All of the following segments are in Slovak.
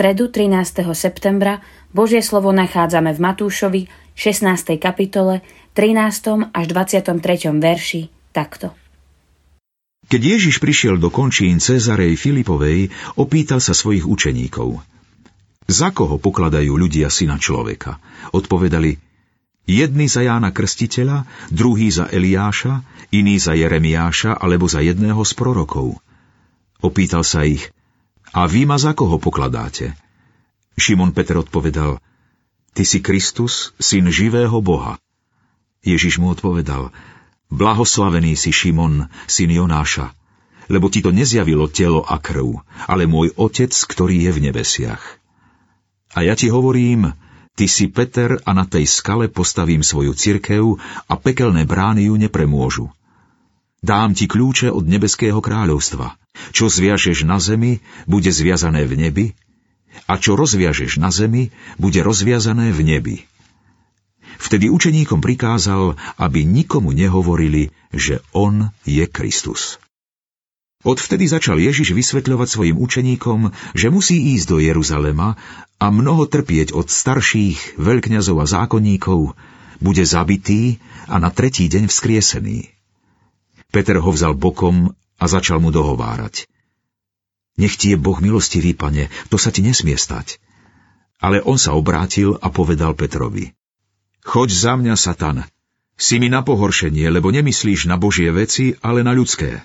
stredu 13. septembra Božie slovo nachádzame v Matúšovi 16. kapitole 13. až 23. verši takto. Keď Ježiš prišiel do končín Cezarej Filipovej, opýtal sa svojich učeníkov. Za koho pokladajú ľudia syna človeka? Odpovedali, jedni za Jána Krstiteľa, druhý za Eliáša, iný za Jeremiáša alebo za jedného z prorokov. Opýtal sa ich, a vy ma za koho pokladáte? Šimon Peter odpovedal, Ty si Kristus, syn živého Boha. Ježiš mu odpovedal, Blahoslavený si Šimon, syn Jonáša, lebo ti to nezjavilo telo a krv, ale môj Otec, ktorý je v nebesiach. A ja ti hovorím, ty si Peter a na tej skale postavím svoju cirkev a pekelné brány ju nepremôžu. Dám ti kľúče od nebeského kráľovstva. Čo zviažeš na zemi, bude zviazané v nebi, a čo rozviažeš na zemi, bude rozviazané v nebi. Vtedy učeníkom prikázal, aby nikomu nehovorili, že on je Kristus. Odvtedy začal Ježiš vysvetľovať svojim učeníkom, že musí ísť do Jeruzalema a mnoho trpieť od starších, veľkňazov a zákonníkov, bude zabitý a na tretí deň vzkriesený. Peter ho vzal bokom a začal mu dohovárať. Nech ti je Boh milostivý, pane, to sa ti nesmie stať. Ale on sa obrátil a povedal Petrovi. Choď za mňa, Satan. Si mi na pohoršenie, lebo nemyslíš na Božie veci, ale na ľudské.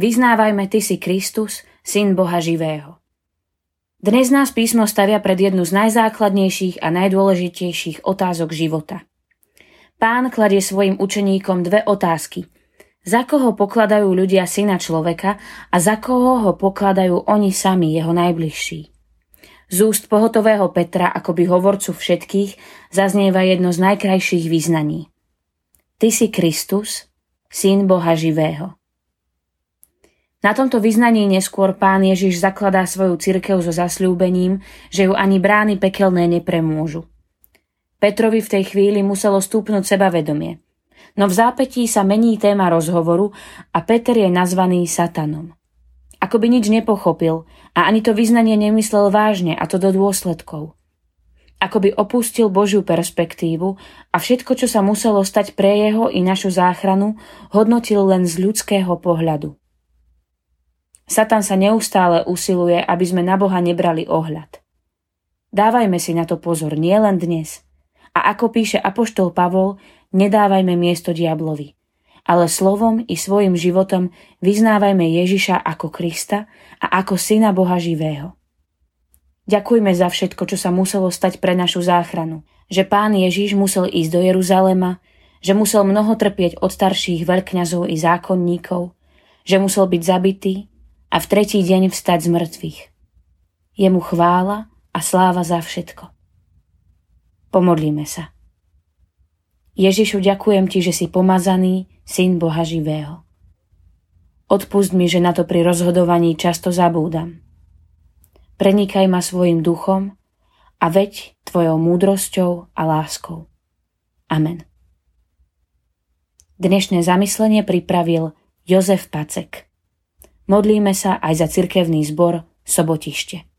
Vyznávajme, Ty si Kristus, Syn Boha živého. Dnes nás písmo stavia pred jednu z najzákladnejších a najdôležitejších otázok života. Pán kladie svojim učeníkom dve otázky – za koho pokladajú ľudia syna človeka a za koho ho pokladajú oni sami, jeho najbližší. Z úst pohotového Petra, akoby hovorcu všetkých, zaznieva jedno z najkrajších význaní. Ty si Kristus, syn Boha živého. Na tomto vyznaní neskôr pán Ježiš zakladá svoju cirkev so zasľúbením, že ju ani brány pekelné nepremôžu. Petrovi v tej chvíli muselo stúpnuť sebavedomie – no v zápetí sa mení téma rozhovoru a Peter je nazvaný Satanom. Ako by nič nepochopil a ani to vyznanie nemyslel vážne a to do dôsledkov. Ako by opustil Božiu perspektívu a všetko, čo sa muselo stať pre jeho i našu záchranu, hodnotil len z ľudského pohľadu. Satan sa neustále usiluje, aby sme na Boha nebrali ohľad. Dávajme si na to pozor nielen dnes. A ako píše Apoštol Pavol, nedávajme miesto diablovi, ale slovom i svojim životom vyznávajme Ježiša ako Krista a ako Syna Boha živého. Ďakujme za všetko, čo sa muselo stať pre našu záchranu, že pán Ježiš musel ísť do Jeruzalema, že musel mnoho trpieť od starších veľkňazov i zákonníkov, že musel byť zabitý a v tretí deň vstať z mŕtvych. Je mu chvála a sláva za všetko. Pomodlíme sa. Ježišu, ďakujem ti, že si pomazaný, syn Boha živého. Odpust mi, že na to pri rozhodovaní často zabúdam. Prenikaj ma svojim duchom a veď tvojou múdrosťou a láskou. Amen. Dnešné zamyslenie pripravil Jozef Pacek. Modlíme sa aj za cirkevný zbor Sobotište.